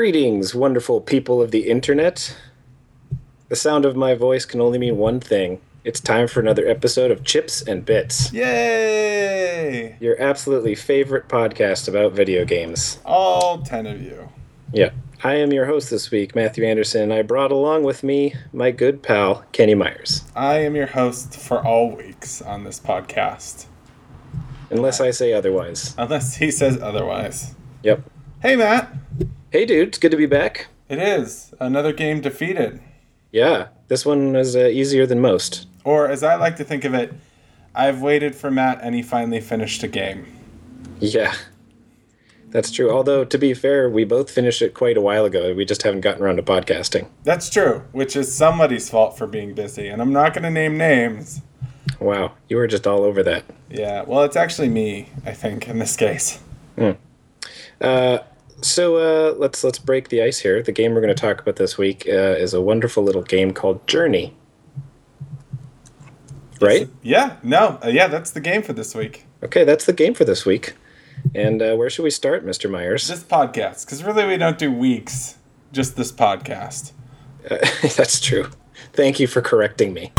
Greetings, wonderful people of the internet. The sound of my voice can only mean one thing. It's time for another episode of Chips and Bits, Yay! your absolutely favorite podcast about video games. All 10 of you. Yeah. I am your host this week, Matthew Anderson, and I brought along with me my good pal, Kenny Myers. I am your host for all weeks on this podcast, Unless I say otherwise. unless he says otherwise. Yep. Hey, Matt. Hey, dude, it's good to be back. It is another game defeated. Yeah, this one was uh, easier than most. Or, as I like to think of it, I've waited for Matt and he finally finished a game. Yeah. That's true. Although, to be fair, we both finished it quite a while ago. We just haven't gotten around to podcasting. That's true, which is somebody's fault for being busy. And I'm not going to name names. Wow, you were just all over that. Yeah, well, it's actually me, I think, in this case. Uh, so uh, let's let's break the ice here. The game we're going to talk about this week uh, is a wonderful little game called Journey. Right? Yeah, no, uh, yeah, that's the game for this week. Okay, that's the game for this week. And uh, where should we start, Mr. Myers? This podcast, because really we don't do weeks, just this podcast. Uh, that's true. Thank you for correcting me.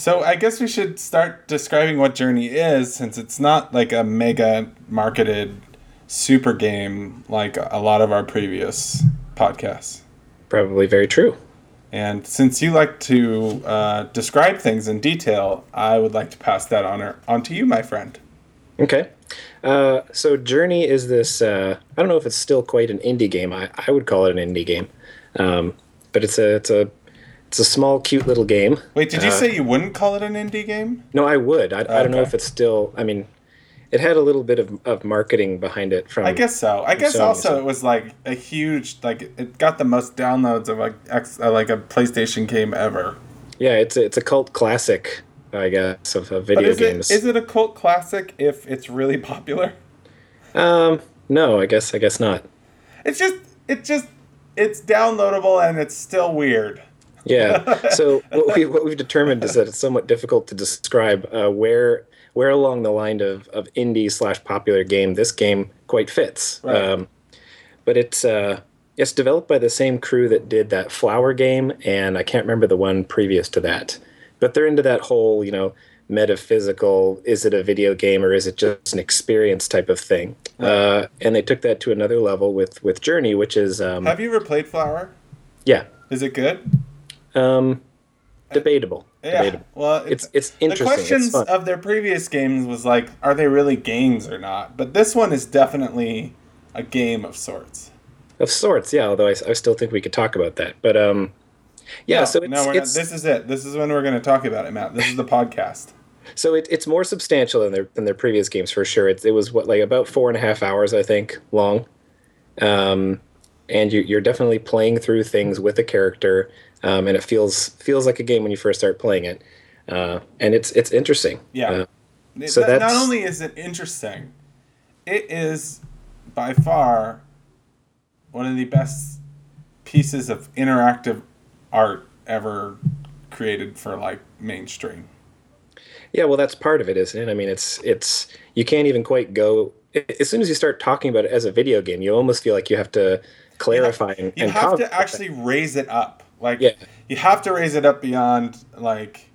So I guess we should start describing what Journey is, since it's not like a mega marketed super game like a lot of our previous podcasts. Probably very true. And since you like to uh, describe things in detail, I would like to pass that honor on to you, my friend. Okay. Uh, so Journey is this. Uh, I don't know if it's still quite an indie game. I, I would call it an indie game, um, but it's a it's a it's a small, cute little game. Wait, did you Uh, say you wouldn't call it an indie game? No, I would. I, I don't know if it's still. I mean, it had a little bit of, of marketing behind it from. I guess so. I guess Sony, also it was like a huge like it got the most downloads of like X, uh, like a PlayStation game ever. Yeah, it's a, it's a cult classic, I guess, of, of But video is games. it is it a cult classic if it's really popular? um, no, I guess I guess not. It's just it's just it's downloadable and it's still weird. Yeah. So what we what we've determined is that it's somewhat difficult to describe uh, where where along the line of, of indie slash popular game this game quite fits. Right. Um, but it's uh, it's developed by the same crew that did that Flower game, and I can't remember the one previous to that. But they're into that whole you know metaphysical is it a video game or is it just an experience type of thing uh, and they took that to another level with with journey which is um, Have you ever played Flower? yeah Is it good? Um, debatable Yeah. debatable Well, it's it's the interesting. The questions it's of their previous games was like, are they really games or not? But this one is definitely a game of sorts. of sorts, yeah. Although I, I still think we could talk about that, but um, yeah. No, so it's, no, we're it's not, this is it. This is when we're going to talk about it, Matt. This is the podcast. so it, it's more substantial than their than their previous games for sure. It, it was what like about four and a half hours, I think, long. Um, and you, you're definitely playing through things with a character, um, and it feels feels like a game when you first start playing it. Uh, and it's it's interesting. Yeah. Uh, So not, not only is it interesting, it is by far one of the best pieces of interactive art ever created for like mainstream. Yeah, well, that's part of it, isn't it? I mean, it's it's you can't even quite go as soon as you start talking about it as a video game. You almost feel like you have to clarify and, You and have to actually raise it up. Like Yeah. you have to raise it up beyond like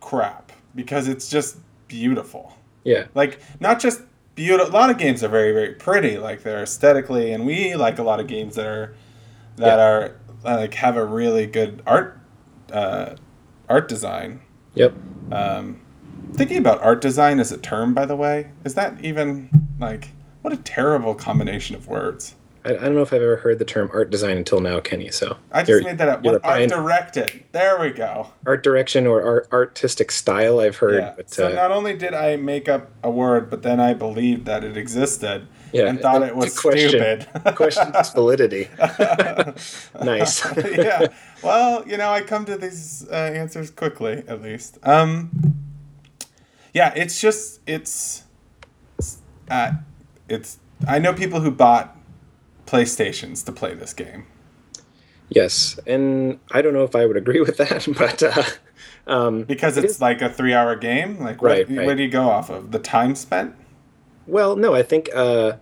crap because it's just beautiful. Yeah, like not just beautiful. A lot of games are very very pretty, like they're aesthetically, and we like a lot of games that are that Yeah. are like have a really good art uh, art design. yep. Um, thinking about art design as a term, by the way, is that even like what a terrible combination of words? I, I don't know if I've ever heard the term art design until now, Kenny. So I just you're- made that up. What art directed? There we go. art direction or art artistic style. I've heard, Yeah. but so uh, not only did I make up a word, but then I believed that it existed Yeah, and thought it was question- stupid. question its validity. nice. yeah. Well, you know, I come to these uh, answers quickly, at least. Um, yeah, it's just it's, uh, it's. I know people who bought PlayStations to play this game. Yes, and I don't know if I would agree with that, but uh, um, Because it it's like a three hour game? Like, what, Right, right. what do you go off of? The time spent? well, no, I think uh,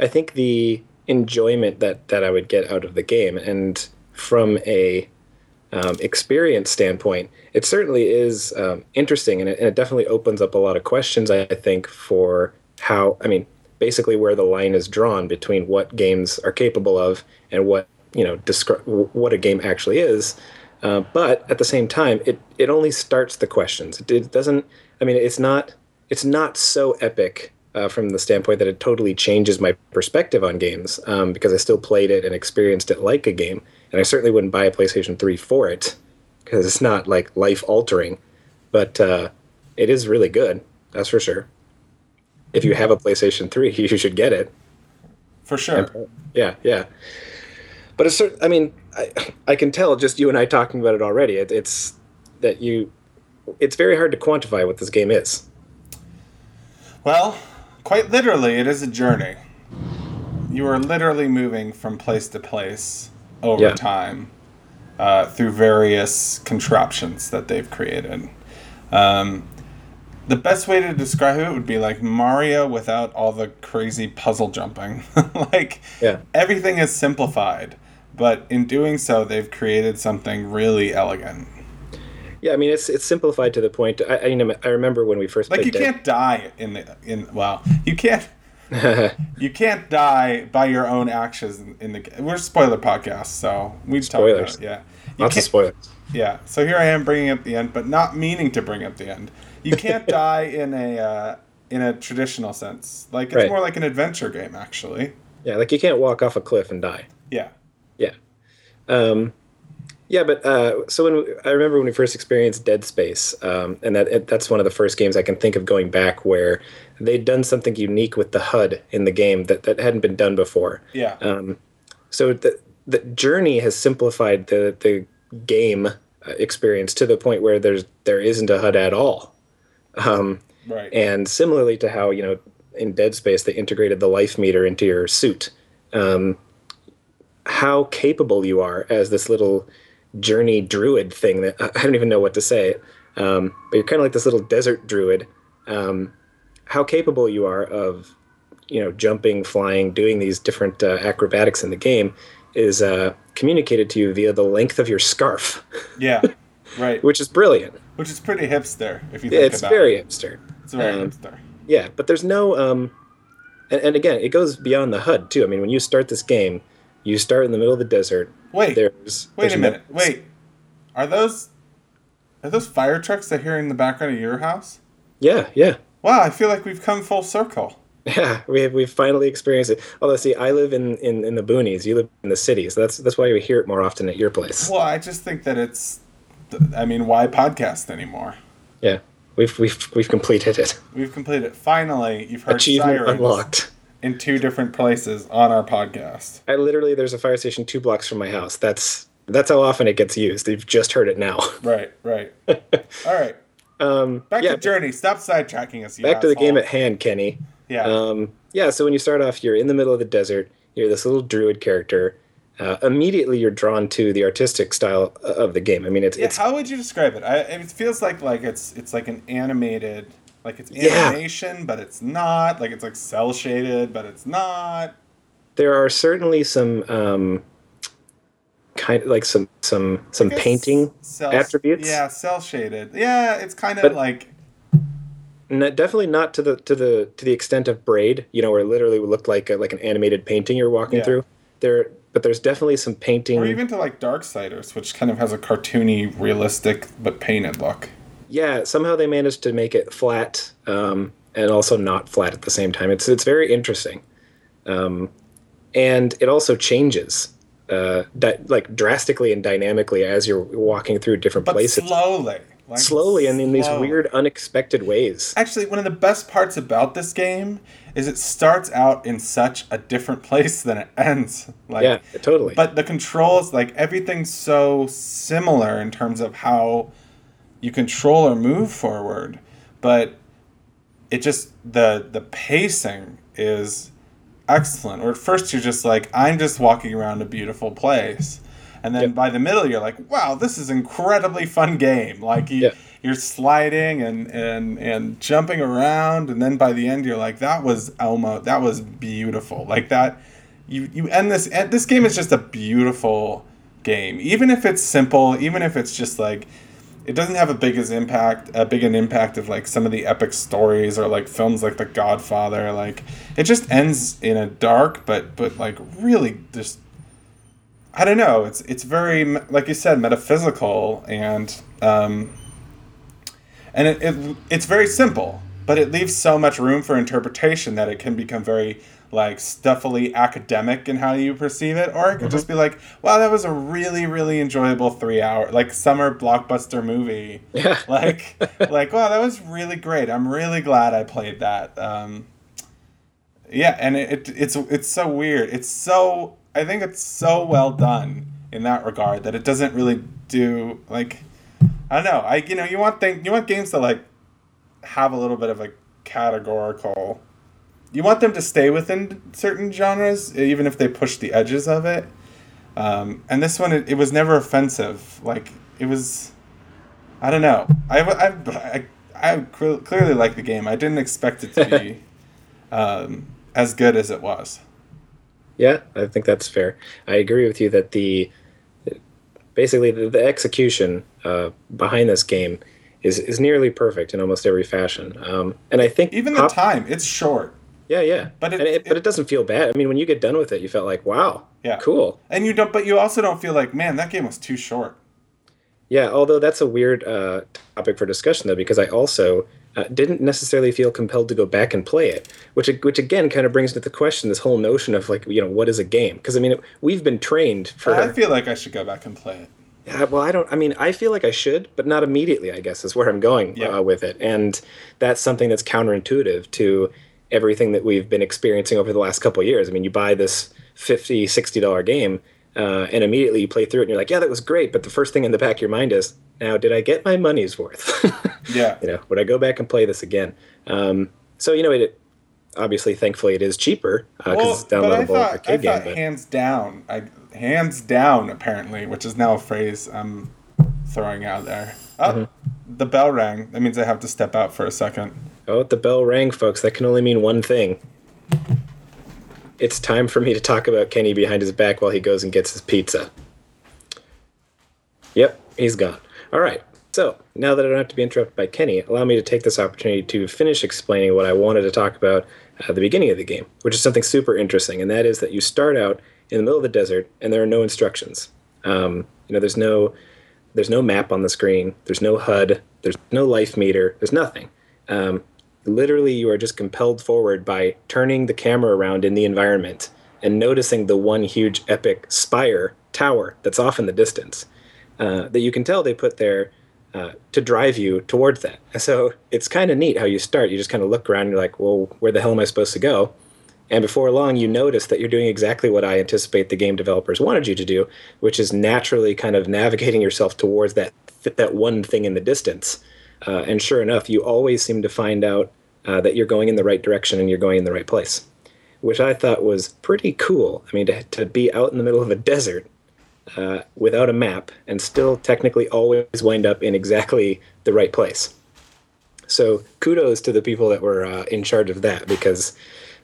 I think the enjoyment that that I would get out of the game, and from a um, experience standpoint, it certainly is um, interesting, and it, and it definitely opens up a lot of questions. I think for how I mean, basically where the line is drawn between what games are capable of and what you know descri- what a game actually is. Uh, but at the same time, it it only starts the questions. It, it doesn't. I mean, it's not it's not so epic uh, from the standpoint that it totally changes my perspective on games um, because I still played it and experienced it like a game, and I certainly wouldn't buy a PlayStation Three for it because it's not like life altering, but uh, it is really good. That's for sure. If you have a PlayStation Three, you should get it. For sure. Yeah, yeah. But it's certain. I mean, I, I can tell just you and I talking about it already. It, it's that you. It's very hard to quantify what this game is. Well, quite literally, it is a journey. You are literally moving from place to place over Yeah. time uh, through various contraptions that they've created. Um, the best way to describe it would be like Mario without all the crazy puzzle jumping. like, Yeah. everything is simplified, but in doing so, they've created something really elegant. Yeah, I mean, it's it's simplified to the point. I, I, I remember when we first Like you can't die in the in well, you can't you can't die by your own actions in, in the we're a spoiler podcast, so we just talk about Spoilers. it, yeah. You Lots of spoilers. Yeah, so here I am bringing up the end, but not meaning to bring up the end. You can't die in a uh, in a traditional sense. Like it's Right. more like an adventure game, actually. Yeah, like you can't walk off a cliff and die. Yeah, Yeah. Um, yeah, but uh, so when we, I remember when we first experienced Dead Space, um, and that it, that's one of the first games I can think of going back where they'd done something unique with the HUD in the game that, that hadn't been done before. yeah, Um, so the the journey has simplified the the game uh, experience to the point where there's there isn't a HUD at all. Um, right. and similarly to how you know in Dead Space they integrated the life meter into your suit, um, how capable you are as this little journey druid thing that I don't even know what to say, um, but you're kind of like this little desert druid. Um, how capable you are of you know jumping, flying, doing these different uh, acrobatics in the game is uh, communicated to you via the length of your scarf, yeah, right. which is brilliant. Which is pretty hipster if you think It's about very it. hipster. It's very um, hipster. Yeah, but there's no um and, and again, it goes beyond the HUD too. I mean, when you start this game, you start in the middle of the desert. Wait, There's wait there's a minute. mountains. Wait, are those are those fire trucks I hear in the background of your house? Yeah, yeah. Wow, I feel like we've come full circle. Yeah, we have we've finally experienced it. Although see, I live in, in, in the boonies, you live in the city, so that's that's why we hear it more often at your place. Well, I just think that it's. I mean, why podcast anymore? Yeah. We've we've we've completed it. We've completed it. Finally, you've heard Achievement sirens unlocked. in two different places on our podcast. I literally there's a fire station two blocks from my house. That's that's how often it gets used. You've just heard it now. Right, right. All right, Um, back yeah, to Journey. Stop sidetracking us. Back to the game at hand, Kenny. Yeah, Um, yeah, so when you start off, you're in the middle of the desert. You're this little druid character. Uh, immediately, you're drawn to the artistic style of the game. I mean, it's yeah. it's How would you describe it? I, it feels like like it's it's like an animated, like it's Yeah. animation, but it's not. Like it's like cel shaded, but it's not. there are certainly some um, kind of like some some some painting cell- attributes. Yeah, cel shaded. Yeah, it's kind of But- like definitely not to the to the to the extent of Braid. You know, where it literally looked like a, like an animated painting you're walking Yeah. through. There, but there's definitely some painting. or even to like Darksiders, which kind of has a cartoony, realistic but painted look. yeah, somehow they managed to make it flat um, and also not flat at the same time. It's it's very interesting, um, and it also changes uh, di- like drastically and dynamically as you're walking through different But places, slowly. Like slowly and in these slowly. weird, unexpected ways. Actually, one of the best parts about this game is it starts out in such a different place than it ends. Like, yeah, totally. But the controls, like everything's so similar in terms of how you control or move forward, but it just the the pacing is excellent. Or at first you're just like, I'm just walking around a beautiful place, and then Yep. by the middle you're like, wow, this is incredibly fun game. Like you, Yeah. you're sliding and and and jumping around, and then by the end you're like, that was Elmo, that was beautiful. Like that, you you end this and this game is just a beautiful game, even if it's simple, even if it's just like. It doesn't have a big as impact, a big an impact of like some of the epic stories or like films like The Godfather. Like it just ends in a dark, but but like really just I don't know. It's it's very like you said metaphysical and um, and it, it it's very simple, but it leaves so much room for interpretation that it can become very like stuffily academic in how you perceive it, or it could just be like, wow, that was a really really enjoyable three hour like summer blockbuster movie. Yeah. Like like wow, that was really great. I'm really glad I played that. Um, yeah, and it, it it's it's so weird. It's so I think it's so well done in that regard that it doesn't really do like I don't know. I you know you want thing you want games to like have a little bit of a categorical. You want them to stay within certain genres, even if they push the edges of it. Um, and this one, it, it was never offensive. Like it was, I don't know. I I I, I clearly like the game. I didn't expect it to be um, as good as it was. Yeah, I think that's fair. I agree with you that the basically the, the execution uh, behind this game is is nearly perfect in almost every fashion. Um, and I think Even the Pop- time, it's short. yeah, yeah, But it, it- but it doesn't feel bad. I mean, when you get done with it, you felt like, wow, Yeah. cool. And you don't, but you also don't feel like, man, that game was too short. Yeah, although that's a weird uh, topic for discussion though, because I also uh, didn't necessarily feel compelled to go back and play it, which which again kind of brings into the question this whole notion of like you know what is a game? Because I mean we've been trained for. I feel like I should go back and play it. Yeah, well, I don't. I mean, I feel like I should, but not immediately. I guess is where I'm going Yeah. uh, with it, and that's something that's counterintuitive to everything that we've been experiencing over the last couple of years. I mean, you buy this 50 60 dollar game, uh, and immediately you play through it, and you're like, yeah, that was great. But the first thing in the back of your mind is, now, did I get my money's worth? Yeah. you know, would I go back and play this again? Um, so you know, it obviously, thankfully, it is cheaper because Well, it's but I downloadable thought, I arcade game. thought But hands down, I hands down apparently, which is now a phrase I'm throwing out there. Oh, Mm-hmm. the bell rang. That means I have to step out for a second. Oh, the bell rang, folks. That can only mean one thing. It's time for me to talk about Kenny behind his back while he goes and gets his pizza. Yep, he's gone. All right. So, now that I don't have to be interrupted by Kenny, allow me to take this opportunity to finish explaining what I wanted to talk about at the beginning of the game, which is something super interesting, and that is that you start out in the middle of the desert and there are no instructions. Um, you know, there's no there's no map on the screen, there's no HUD, there's no life meter, there's nothing. Um, literally, you are just compelled forward by turning the camera around in the environment and noticing the one huge epic spire tower that's off in the distance uh, that you can tell they put there uh, to drive you towards that. So it's kind of neat how you start. You just kind of look around and you're like, well, where the hell am I supposed to go? And before long, you notice that you're doing exactly what I anticipate the game developers wanted you to do, which is naturally kind of navigating yourself towards that that one thing in the distance. Uh, and sure enough, you always seem to find out uh, that you're going in the right direction and you're going in the right place, which I thought was pretty cool. I mean, to, to be out in the middle of a desert uh, without a map and still technically always wind up in exactly the right place. So kudos to the people that were uh, in charge of that because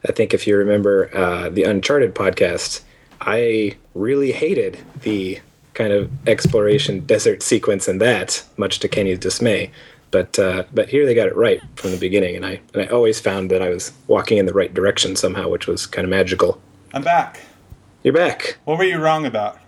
I think if you remember uh, the Uncharted podcast, I really hated the kind of exploration desert sequence in that, much to Kenny's dismay. But uh, but here they got it right from the beginning, and I and I always found that I was walking in the right direction somehow, which was kind of magical. I'm back. You're back. What were you wrong about?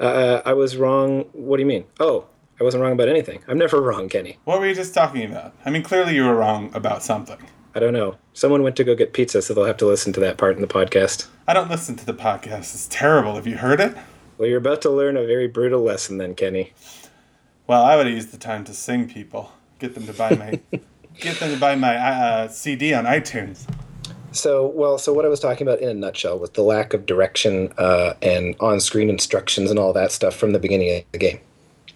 Uh, I was wrong. What do you mean? Oh, I wasn't wrong about anything. I'm never wrong, Kenny. What were you just talking about? I mean, clearly you were wrong about something. I don't know. Someone went to go get pizza, so they'll have to listen to that part in the podcast. I don't listen to the podcast. It's terrible. Have you heard it? Well, you're about to learn a very brutal lesson then, Kenny. Well, I would have used the time to sing people. Get them to buy my get them to buy my uh, CD on iTunes. So, well, so what I was talking about in a nutshell was the lack of direction uh, and on-screen instructions and all that stuff from the beginning of the game,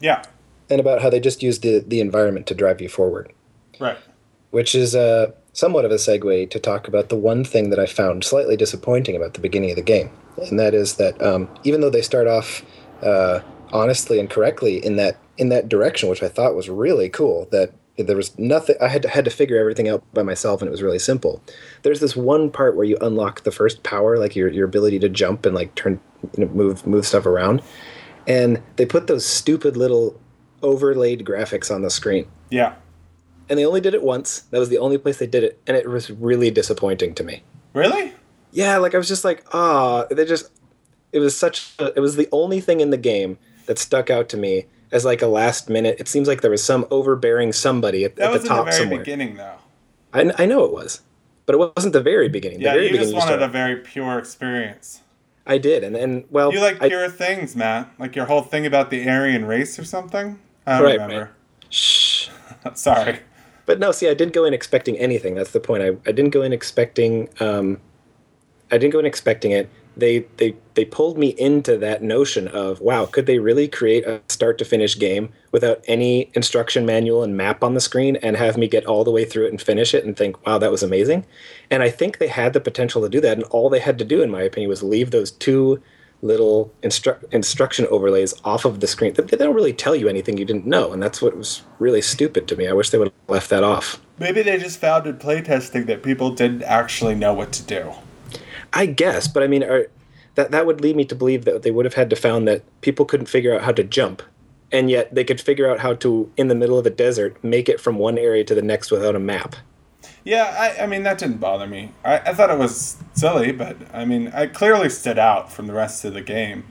Yeah. and about how they just used the the environment to drive you forward. Right. which is uh, somewhat of a segue to talk about the one thing that I found slightly disappointing about the beginning of the game, and that is that um, even though they start off uh, honestly and correctly in that in that direction, which I thought was really cool. That there was nothing I had to, had to figure everything out by myself, and it was really simple. There's this one part where you unlock the first power, like your your ability to jump and like turn, you know, move move stuff around, and they put those stupid little overlaid graphics on the screen. Yeah. And they only did it once. That was the only place they did it, and it was really disappointing to me. Really? Yeah, like I was just like, ah, they just. It was such. A, it was the only thing in the game that stuck out to me as like a last minute. It seems like there was some overbearing somebody at, at the top the very somewhere. beginning, though. I, I know it was, but it wasn't the very beginning. Yeah, the very you beginning just wanted started, a very pure experience. I did, and and well, You like I, pure things, Matt. Like your whole thing about the Aryan race or something. I don't Right, remember. shh. Sorry. But no, see, I didn't go in expecting anything. That's the point. I, I didn't go in expecting. Um, I didn't go in expecting it. They they they pulled me into that notion of wow, could they really create a start to finish game without any instruction manual and map on the screen and have me get all the way through it and finish it and think wow, that was amazing. And I think they had the potential to do that. And all they had to do, in my opinion, was leave those two little instru- instruction overlays off of the screen. They they don't really tell you anything you didn't know, and that's what was really stupid to me. I wish they would have left that off. Maybe they just found in playtesting that people didn't actually know what to do. I guess, but I mean, are, that that would lead me to believe that they would have had to found that people couldn't figure out how to jump, and yet they could figure out how to, in the middle of a desert, make it from one area to the next without a map. Yeah, I, I mean that didn't bother me. I, I thought it was silly, but I mean I clearly stood out from the rest of the game.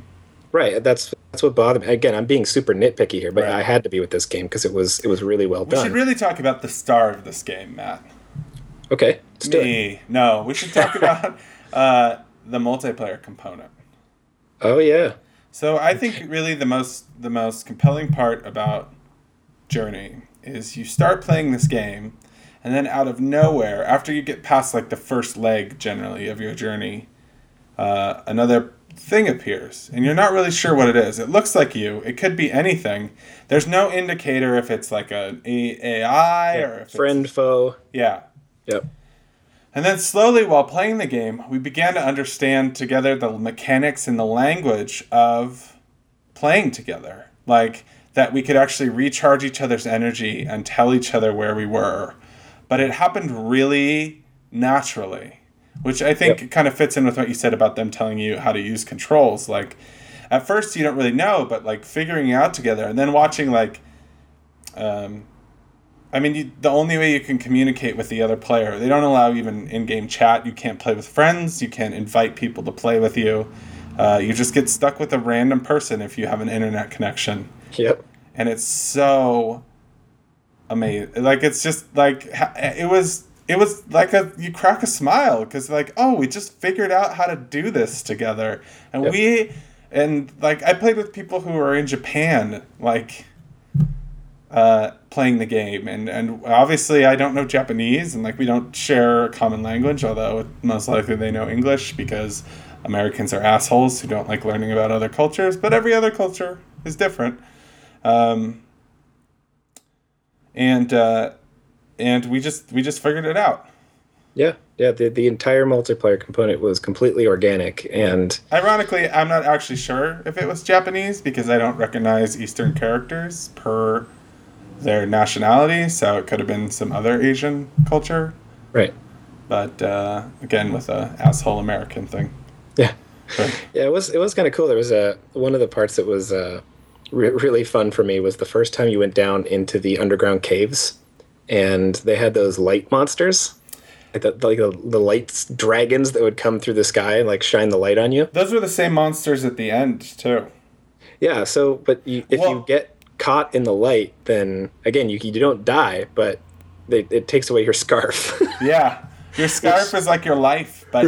Right. That's that's what bothered me. Again, I'm being super nitpicky here, but Right. I had to be with this game because it was it was really well We done. We should really talk about the star of this game, Matt. okay. Let's do it. Me. No, we should talk about uh, the multiplayer component. Oh yeah. So I think really the most the most compelling part about Journey is you start playing this game, and then out of nowhere, after you get past like the first leg generally of your journey, uh, another thing appears, and you're not really sure what it is. It looks like you. It could be anything. There's no indicator if it's like a, a AI or Friend, foe. yeah. Yep. And then slowly, while playing the game, we began to understand together the mechanics and the language of playing together. Like that we could actually recharge each other's energy and tell each other where we were. But it happened really naturally, which I think Yep. kind of fits in with what you said about them telling you how to use controls. Like at first, you don't really know, but like figuring it out together and then watching, like, um, I mean, you, the only way you can communicate with the other player, they don't allow even in game chat. You can't play with friends. You can't invite people to play with you. Uh, you just get stuck with a random person if you have an internet connection. Yep. And it's so amazing. Like, it's just like, it was. It was like a you crack a smile because like oh we just figured out how to do this together and Yep. we and like I played with people who are in Japan like uh, playing the game, and and obviously I don't know Japanese, and like we don't share a common language. Although most likely they know English because Americans are assholes who don't like learning about other cultures. But every other culture is different, um, and uh, and we just we just figured it out. Yeah. Yeah. The the entire multiplayer component was completely organic, and Ironically, I'm not actually sure if it was Japanese because I don't recognize Eastern characters per their nationality, so it could have been some other Asian culture. right. But uh, again, with a asshole American thing. Yeah. Right. Yeah, it was it was kind of cool. There was a one of the parts that was uh, re- really fun for me was the first time you went down into the underground caves, and they had those light monsters, like the like the, the lights dragons that would come through the sky and like shine the light on you. Those were the same monsters at the end too. Yeah. So, but you, if Well- you get caught in the light, then again you you don't die, but they, it takes away your scarf. Yeah, your scarf is like your life, but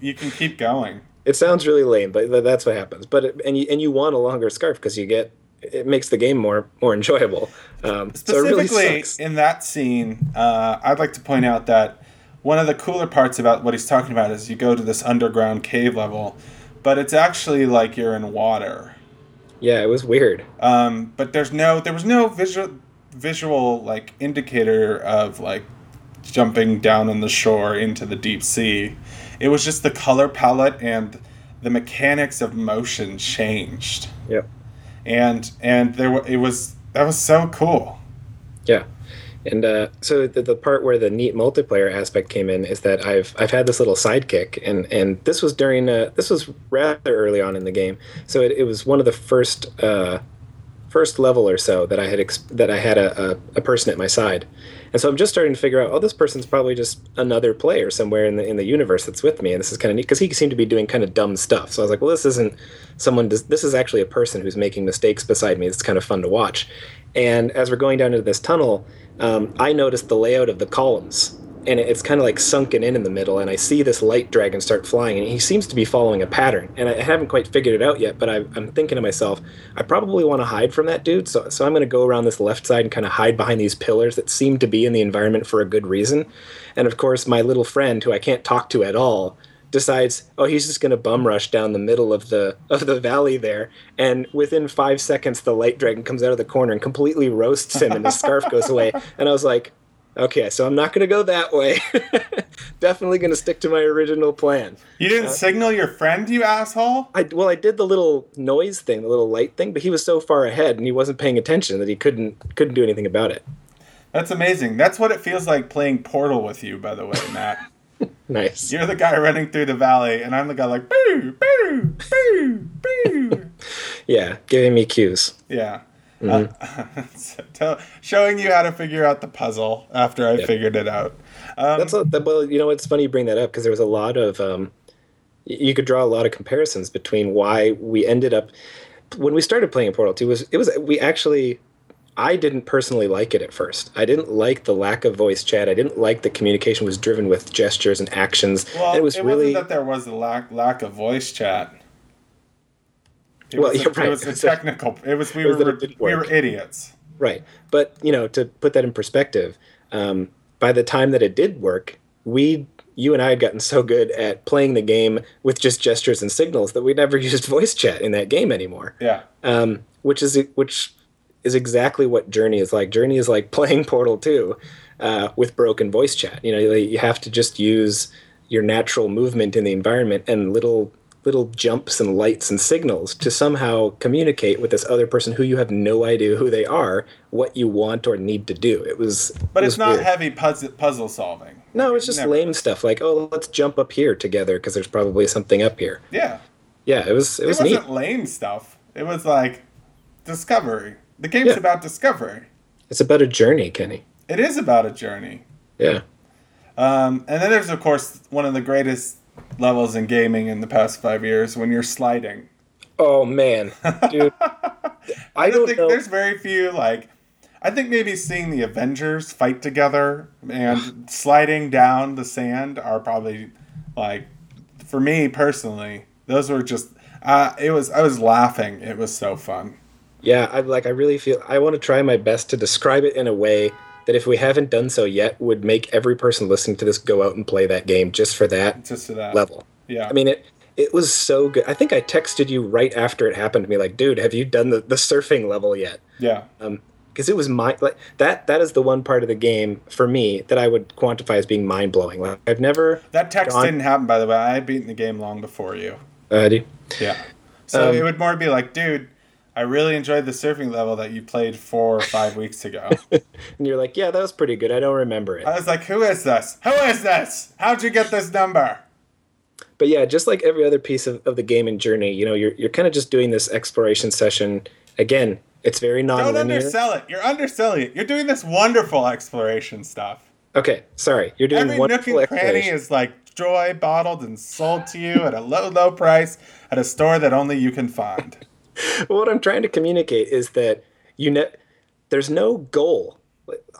you can keep going. it sounds really lame, but th- that's what happens. But it, and you and you want a longer scarf because you get it makes the game more more enjoyable. Um, so really Specifically in that scene, uh, I'd like to point out that one of the cooler parts about what he's talking about is you go to this underground cave level, but it's actually like you're in water. Yeah, it was weird. Um, but there's no there was no visual visual like indicator of like jumping down on the shore into the deep sea. It was just the color palette and the mechanics of motion changed. Yep. and and there it was that was so cool. Yeah. And uh, so the, the part where the neat multiplayer aspect came in is that I've I've had this little sidekick, and and this was during uh, this was rather early on in the game, so it, it was one of the first uh, first level or so that I had ex- that I had a, a, a person at my side, and so I'm just starting to figure out, oh, this person's probably just another player somewhere in the in the universe that's with me, and this is kind of neat because he seemed to be doing kind of dumb stuff. So I was like, well, this isn't someone. Does, this is actually a person who's making mistakes beside me. It's kind of fun to watch. And as we're going down into this tunnel, um, I noticed the layout of the columns, and it's kind of like sunken in in the middle. And I see this light dragon start flying, and he seems to be following a pattern. And I haven't quite figured it out yet, but I, I'm thinking to myself, I probably want to hide from that dude. So, so I'm going to go around this left side and kind of hide behind these pillars that seem to be in the environment for a good reason. And of course, my little friend, who I can't talk to at all, decides, oh, he's just going to bum rush down the middle of the of the valley there, and within five seconds, the light dragon comes out of the corner and completely roasts him, and his scarf goes away. And I was like, okay, so I'm not going to go that way. Definitely going to stick to my original plan. You didn't uh, signal your friend, you asshole. I well, I did the little noise thing, the little light thing, but he was so far ahead and he wasn't paying attention that he couldn't couldn't do anything about it. That's amazing. That's what it feels like playing Portal with you, by the way, Matt. Nice. You're the guy running through the valley, and I'm the guy like boo, boo, boo, boo. Yeah, giving me cues. Yeah. Uh, so tell, showing you how to figure out the puzzle after I figured it out. Um, That's a, that, well, you know, it's funny you bring that up because there was a lot of um, you could draw a lot of comparisons between why we ended up when we started playing Portal Two. Was it was we actually I didn't personally like it at first. I didn't like the lack of voice chat. I didn't like the communication was driven with gestures and actions. well, and it was really wasn't that there was a lack lack of voice chat. It Well, was a, right. It was a technical. It was we It was were it we were idiots. Right. But, you know, to put that in perspective, um, by the time that it did work, we, you and I had gotten so good at playing the game with just gestures and signals that we never used voice chat in that game anymore. Yeah. Um, which is which is exactly what Journey is like. Journey is like playing Portal 2 uh, with broken voice chat. You know, you have to just use your natural movement in the environment and little little jumps and lights and signals to somehow communicate with this other person who you have no idea who they are, what you want or need to do. It was But it it's not weird. heavy puzzle puzzle solving. No, it's just Never. lame stuff like, "Oh, let's jump up here together because there's probably something up here." Yeah. Yeah, it was it It was wasn't neat. lame stuff. It was like discovery. The game's Yeah. about discovery. It's about a journey, Kenny. It is about a journey. Yeah. Um, and then there's of course one of the greatest levels in gaming in the past five years when you're sliding. Oh man, dude. I don't think know. there's very few like I think maybe seeing the Avengers fight together and sliding down the sand are probably like for me personally, those were just uh, it was I was laughing. It was so fun. Yeah, I like. I really feel. I want to try my best to describe it in a way that, if we haven't done so yet, would make every person listening to this go out and play that game just for that Just for that level. Yeah. I mean, it it was so good. I think I texted you right after it happened to me, like, dude, have you done the, the surfing level yet? yeah. Because it was my like that. That is the one part of the game for me that I would quantify as being mind blowing. Like, I've never. That text Gone. didn't happen by the way. I had beaten the game long before you. Uh, do- Yeah. So Um, it would more be like, dude, I really enjoyed the surfing level that you played four or five weeks ago. and you're like, yeah, that was pretty good. I don't remember it. I was like, who is this? Who is this? How'd you get this number? but yeah, just like every other piece of, of the game and journey, you know, you're you're kind of just doing this exploration session. Again, it's very non Don't undersell it. You're underselling it. You're doing this wonderful exploration stuff. Okay, sorry, you're doing Every nook and cranny is like joy bottled and sold to you at a low, low price at a store that only you can find. what I'm trying to communicate is that you ne- there's no goal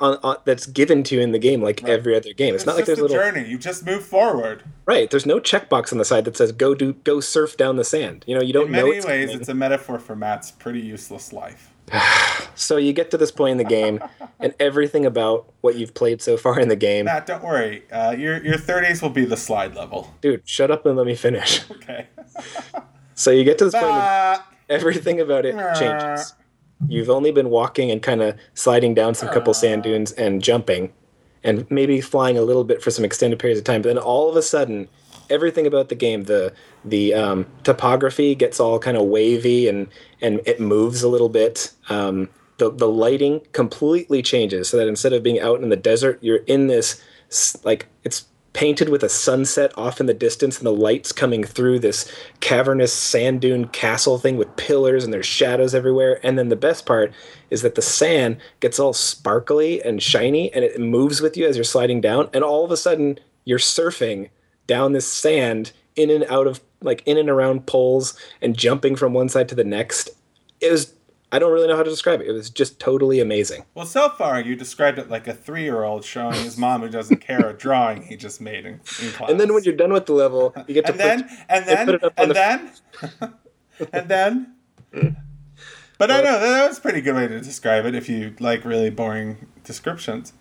on, on, that's given to you in the game like every other game. It's, It's not like there's a little journey. You just move forward. right. There's no checkbox on the side that says go do go surf down the sand. You know, you don't In know. many it's ways, coming. it's a metaphor for Matt's pretty useless life. So you get to this point in the game, and everything about what you've played so far in the game, Matt, don't worry. Uh, your your 30s will be the slide level. dude. Shut up and let me finish. Okay. So you get to this point. In the Bah. everything about it changes. You've only been walking and kind of sliding down some couple sand dunes and jumping, and maybe flying a little bit for some extended periods of time. But then all of a sudden, everything about the game. The the um, topography gets all kind of wavy and and it moves a little bit. Um, the the lighting completely changes so that instead of being out in the desert, you're in this like it's painted with a sunset off in the distance and the lights coming through this cavernous sand dune castle thing with pillars and there's shadows everywhere. And then the best part is that the sand gets all sparkly and shiny and it moves with you as you're sliding down. And all of a sudden you're surfing down this sand in and out of like in and around poles and jumping from one side to the next. It was i don't really know how to describe it it was just totally amazing Well, so far you described it like a three-year-old showing his mom who doesn't care a drawing he just made in, in class. and then when you're done with the level you get to and then put, and then put it up and the- then and then. But I know that was a pretty good way to describe it if you like really boring descriptions.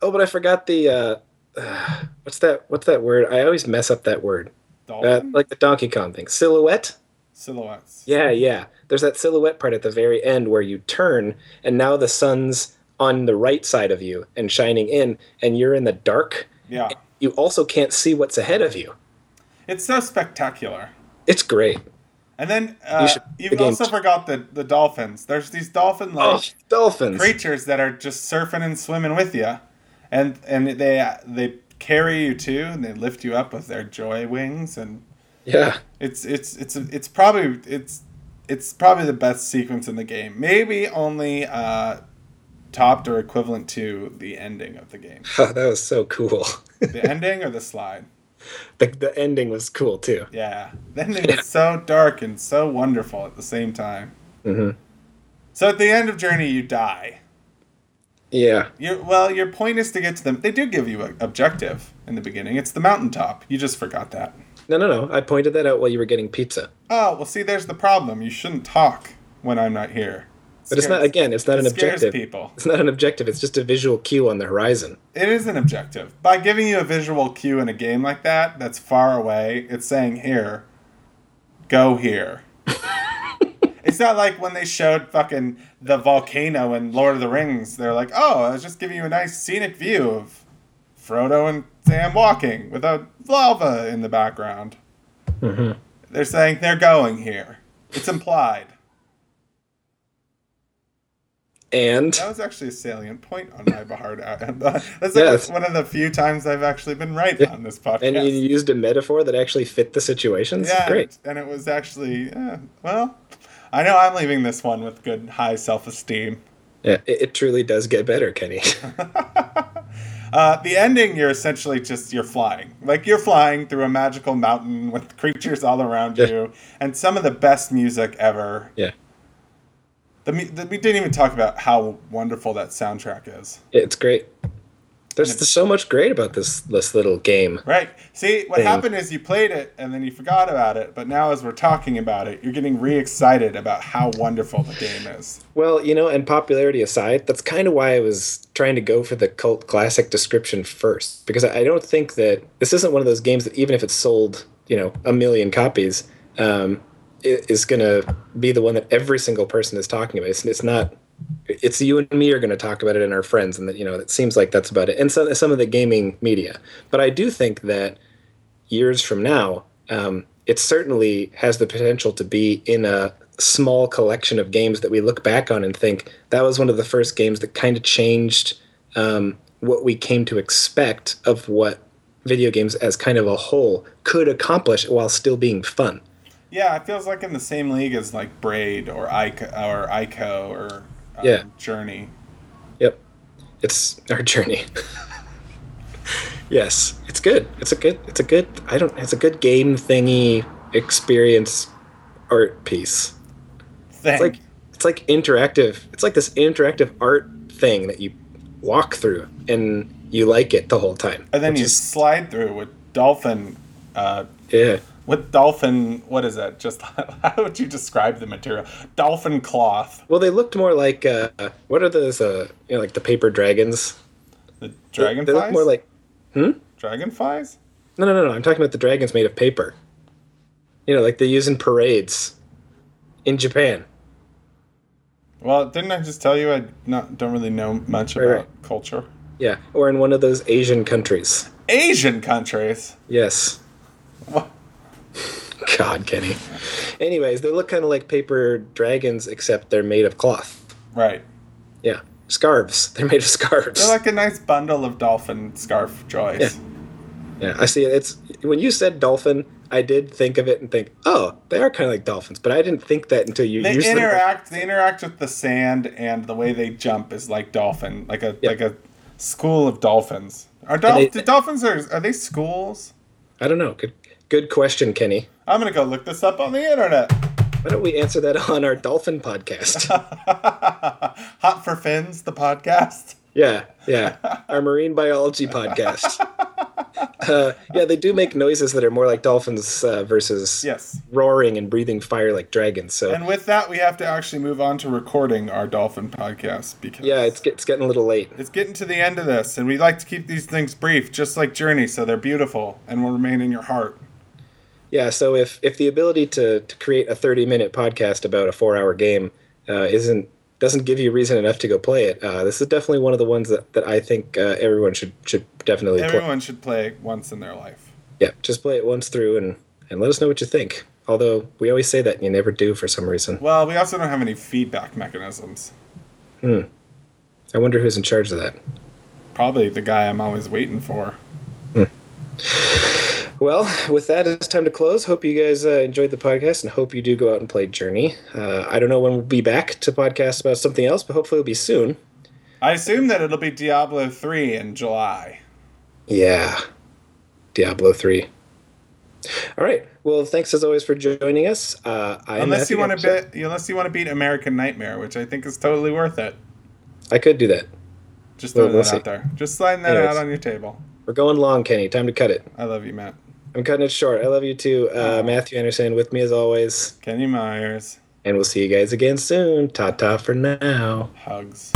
Oh, but I forgot the uh, uh, what's that? What's that word? I always mess up that word. Uh, like the Donkey Kong thing, silhouette. Silhouettes. Yeah, yeah. There's that silhouette part at the very end where you turn, and now the sun's on the right side of you and shining in, and you're in the dark. Yeah. You also can't see what's ahead of you. It's so spectacular. It's great. And then uh, you the have game- also forgot the, the dolphins. There's these dolphin like Oh, dolphins! creatures that are just surfing and swimming with you, and and they they carry you too, and they lift you up with their joy wings, and Yeah, it's it's it's it's probably it's it's probably the best sequence in the game. Maybe only uh, topped or equivalent to the ending of the game. that was so cool. The ending or the slide. the, the ending was cool too. Yeah, the ending is so dark and so wonderful at the same time. Mhm. So at the end of Journey, you die. Yeah, You well, your point is to get to them. They do give you an objective in the beginning. It's the mountaintop. You just forgot that. No, no, no. I pointed that out while you were getting pizza. Oh well, see, there's the problem. You shouldn't talk when I'm not here. But it's not again. It's not an it scares objective. people. It's not an objective. It's just a visual cue on the horizon. It is an objective. By giving you a visual cue in a game like that, that's far away, it's saying here, go here. it's not like when they showed fucking the volcano in Lord of the Rings. They're like, oh, I was just giving you a nice scenic view of Frodo and Sam walking with a lava in the background. They're saying they're going here. It's implied. And That was actually a salient point on my part. That's like Yes. one of the few times I've actually been right on this podcast. and you used a metaphor that actually fit the situation. yeah, Great. And it was actually, uh, well, I know I'm leaving this one with good high self esteem. Yeah, it, it truly does get better, Kenny. Uh, the ending, you're essentially just you're flying, like you're flying through a magical mountain with creatures all around Yeah. you, and some of the best music ever. yeah, The, the, we didn't even talk about how wonderful that soundtrack is. it's great. There's, there's so much great about this this little game. Right. See, what Thing. happened is you played it and then you forgot about it, but now as we're talking about it, you're getting re excited about how wonderful the game is. Well, you know, and popularity aside, that's kind of why I was trying to go for the cult classic description first, because I I don't think that this isn't one of those games that even if it's sold, you know, a million copies, um, is going to be the one that every single person is talking about. It's, it's not. It's you and me are going to talk about it and our friends, and that you know, it seems like that's about it. And some some of the gaming media, but I do think that years from now, um, it certainly has the potential to be in a small collection of games that we look back on and think that was one of the first games that kind of changed um, what we came to expect of what video games as kind of a whole could accomplish while still being fun. Yeah, it feels like in the same league as like Braid or Ico or Ico or Yeah. Journey. Yep, it's our journey. yes, it's good. It's a good. It's a good. I don't. It's a good game thingy experience art piece. It's like it's like interactive. It's like this interactive art thing that you walk through and you like it the whole time. and then you slide through with dolphin. Uh, yeah. With dolphin, what is that? Just how would you describe the material? Dolphin cloth. Well, they looked more like uh, what are those? Uh, you know, like the paper dragons. The They- dragonflies. They look more like Hmm. dragonflies. no, no, no, no. I'm talking about the dragons made of paper. You know, like they use in parades in Japan. Well, didn't I just tell you I not don't really know much Right, about right. culture? Yeah, or in one of those Asian countries. Asian countries. Yes. God, Kenny. Anyways, they look kind of like paper dragons, except they're made of cloth. Right. Yeah, scarves. They're made of scarves. They're like a nice bundle of dolphin scarf joys. Yeah. Yeah, I see. it. It's when you said dolphin, I did think of it and think, oh, they are kind of like dolphins, but I didn't think that until you They used them. interact. They interact with the sand, and the way they jump is like dolphin, like a Yeah. like a school of dolphins. Are dol- they- dolphins are are they schools? I don't know. Good, good question, Kenny. I'm gonna go look this up on the internet. Why don't we answer that on our dolphin podcast? Hot for fins, the podcast. yeah, yeah, our marine biology podcast. Uh, yeah, they do make noises that are more like dolphins uh, versus Yes. roaring and breathing fire like dragons. So And with that, we have to actually move on to recording our dolphin podcast because yeah, it's it's getting a little late. it's getting to the end of this, and we like to keep these things brief, just like Journey, so they're beautiful and will remain in your heart. Yeah, so if if the ability to to create a 30 minute podcast about a four hour game uh, isn't doesn't give you reason enough to go play it, uh, this is definitely one of the ones that, that I think uh, everyone should should definitely play. Everyone should play once in their life. Yeah, just play it once through and and let us know what you think. Although we always say that and you never do for some reason. Well, we also don't have any feedback mechanisms. Hmm. I wonder who's in charge of that. Probably the guy I'm always waiting for. Well, with that, it's time to close. Hope you guys uh, enjoyed the podcast and hope you do go out and play Journey. Uh, I don't know when we'll be back to podcast about something else, but hopefully it'll be soon. I assume that it'll be Diablo 3 in July. Yeah. Diablo 3. All right. Well, thanks as always for joining us. Uh, Unless you want to beat, unless you want to beat American Nightmare, which I think is totally worth it. I could do that. Just Well, throwing we'll that see. out there. Just sliding that Anyways. out on your table. We're going long, Kenny. Time to cut it. I love you, Matt. I'm cutting it short. I love you too, uh, Matthew Anderson. With me as always, Kenny Myers. And we'll see you guys again soon. Ta ta for now. Hugs.